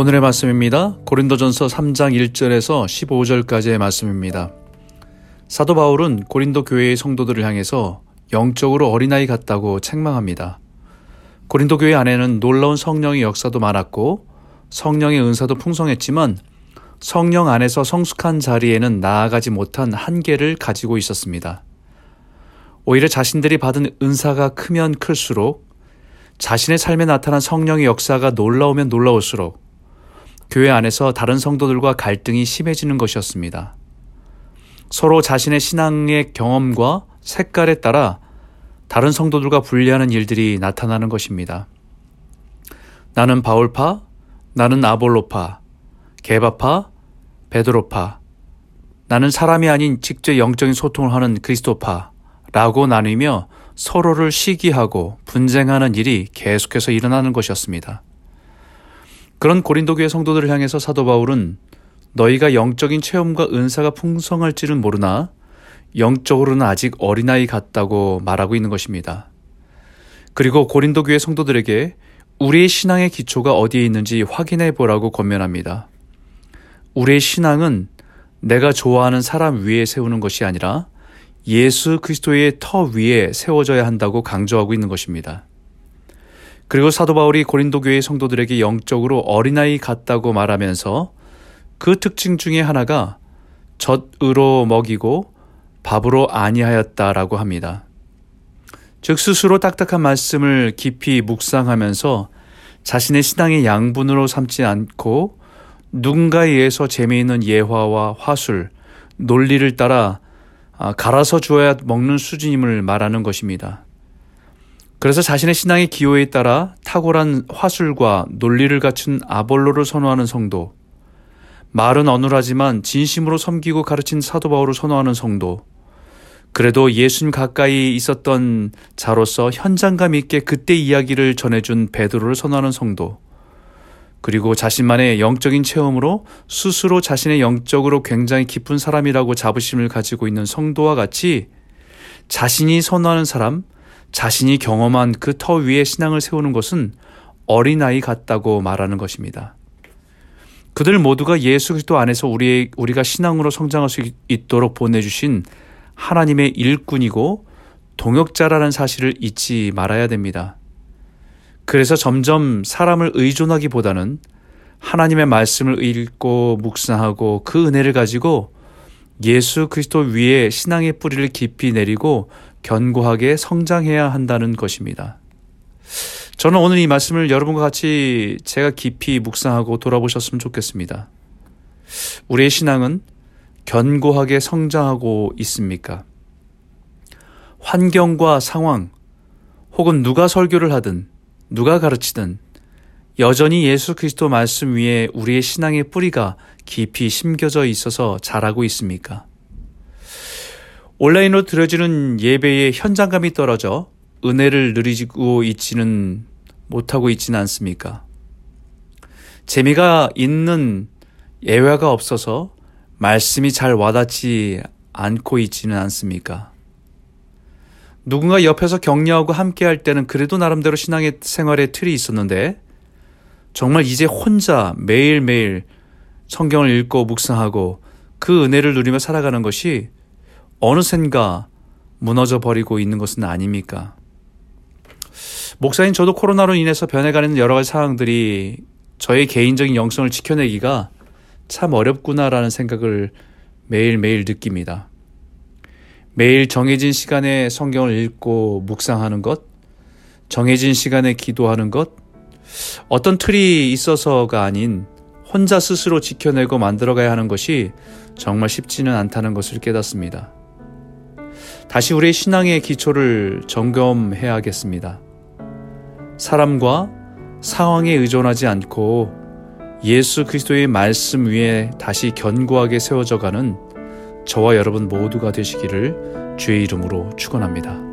오늘의 말씀입니다. 고린도전서 3장 1절에서 15절까지의 말씀입니다. 사도 바울은 고린도 교회의 성도들을 향해서 영적으로 어린아이 같다고 책망합니다. 고린도 교회 안에는 놀라운 성령의 역사도 많았고 성령의 은사도 풍성했지만 성령 안에서 성숙한 자리에는 나아가지 못한 한계를 가지고 있었습니다. 오히려 자신들이 받은 은사가 크면 클수록 자신의 삶에 나타난 성령의 역사가 놀라우면 놀라울수록 교회 안에서 다른 성도들과 갈등이 심해지는 것이었습니다. 서로 자신의 신앙의 경험과 색깔에 따라 다른 성도들과 분리하는 일들이 나타나는 것입니다. 나는 바울파, 나는 아볼로파, 게바파, 베드로파, 나는 사람이 아닌 직접 영적인 소통을 하는 그리스도파라고 나뉘며 서로를 시기하고 분쟁하는 일이 계속해서 일어나는 것이었습니다. 그런 고린도 교회 성도들을 향해서 사도 바울은 너희가 영적인 체험과 은사가 풍성할지는 모르나 영적으로는 아직 어린아이 같다고 말하고 있는 것입니다. 그리고 고린도 교회 성도들에게 우리의 신앙의 기초가 어디에 있는지 확인해 보라고 권면합니다. 우리의 신앙은 내가 좋아하는 사람 위에 세우는 것이 아니라 예수 그리스도의 터 위에 세워져야 한다고 강조하고 있는 것입니다. 그리고 사도 바울이 고린도 교회 성도들에게 영적으로 어린아이 같다고 말하면서 그 특징 중에 하나가 젖으로 먹이고 밥으로 아니하였다라고 합니다. 즉 스스로 딱딱한 말씀을 깊이 묵상하면서 자신의 신앙의 양분으로 삼지 않고 누군가에 의해서 재미있는 예화와 화술, 논리를 따라 아, 갈아서 주어야 먹는 수준임을 말하는 것입니다. 그래서 자신의 신앙의 기호에 따라 탁월한 화술과 논리를 갖춘 아볼로를 선호하는 성도, 말은 어눌하지만 진심으로 섬기고 가르친 사도 바울을 선호하는 성도, 그래도 예수님 가까이 있었던 자로서 현장감 있게 그때 이야기를 전해준 베드로를 선호하는 성도, 그리고 자신만의 영적인 체험으로 스스로 자신의 영적으로 굉장히 깊은 사람이라고 자부심을 가지고 있는 성도와 같이 자신이 선호하는 사람, 자신이 경험한 그 터 위에 신앙을 세우는 것은 어린아이 같다고 말하는 것입니다. 그들 모두가 예수 그리스도 안에서 우리 우리가 신앙으로 성장할 수 있도록 보내주신 하나님의 일꾼이고 동역자라는 사실을 잊지 말아야 됩니다. 그래서 점점 사람을 의존하기보다는 하나님의 말씀을 읽고 묵상하고 그 은혜를 가지고 예수 그리스도 위에 신앙의 뿌리를 깊이 내리고 견고하게 성장해야 한다는 것입니다. 저는 오늘 이 말씀을 여러분과 같이 제가 깊이 묵상하고 돌아보셨으면 좋겠습니다. 우리의 신앙은 견고하게 성장하고 있습니까? 환경과 상황, 혹은 누가 설교를 하든, 누가 가르치든, 여전히 예수 그리스도 말씀 위에 우리의 신앙의 뿌리가 깊이 심겨져 있어서 자라고 있습니까? 온라인으로 드려지는 예배의 현장감이 떨어져 은혜를 누리고 있지는 못하고 있지는 않습니까? 재미가 있는 예외가 없어서 말씀이 잘 와닿지 않고 있지는 않습니까? 누군가 옆에서 격려하고 함께 할 때는 그래도 나름대로 신앙의 생활의 틀이 있었는데 정말 이제 혼자 매일매일 성경을 읽고 묵상하고 그 은혜를 누리며 살아가는 것이 어느샌가 무너져 버리고 있는 것은 아닙니까? 목사인 저도 코로나로 인해서 변해가는 여러 가지 상황들이 저의 개인적인 영성을 지켜내기가 참 어렵구나라는 생각을 매일매일 느낍니다. 매일 정해진 시간에 성경을 읽고 묵상하는 것, 정해진 시간에 기도하는 것, 어떤 틀이 있어서가 아닌 혼자 스스로 지켜내고 만들어가야 하는 것이 정말 쉽지는 않다는 것을 깨닫습니다. 다시 우리의 신앙의 기초를 점검해야겠습니다. 사람과 상황에 의존하지 않고 예수 그리스도의 말씀 위에 다시 견고하게 세워져 가는 저와 여러분 모두가 되시기를 주의 이름으로 축원합니다.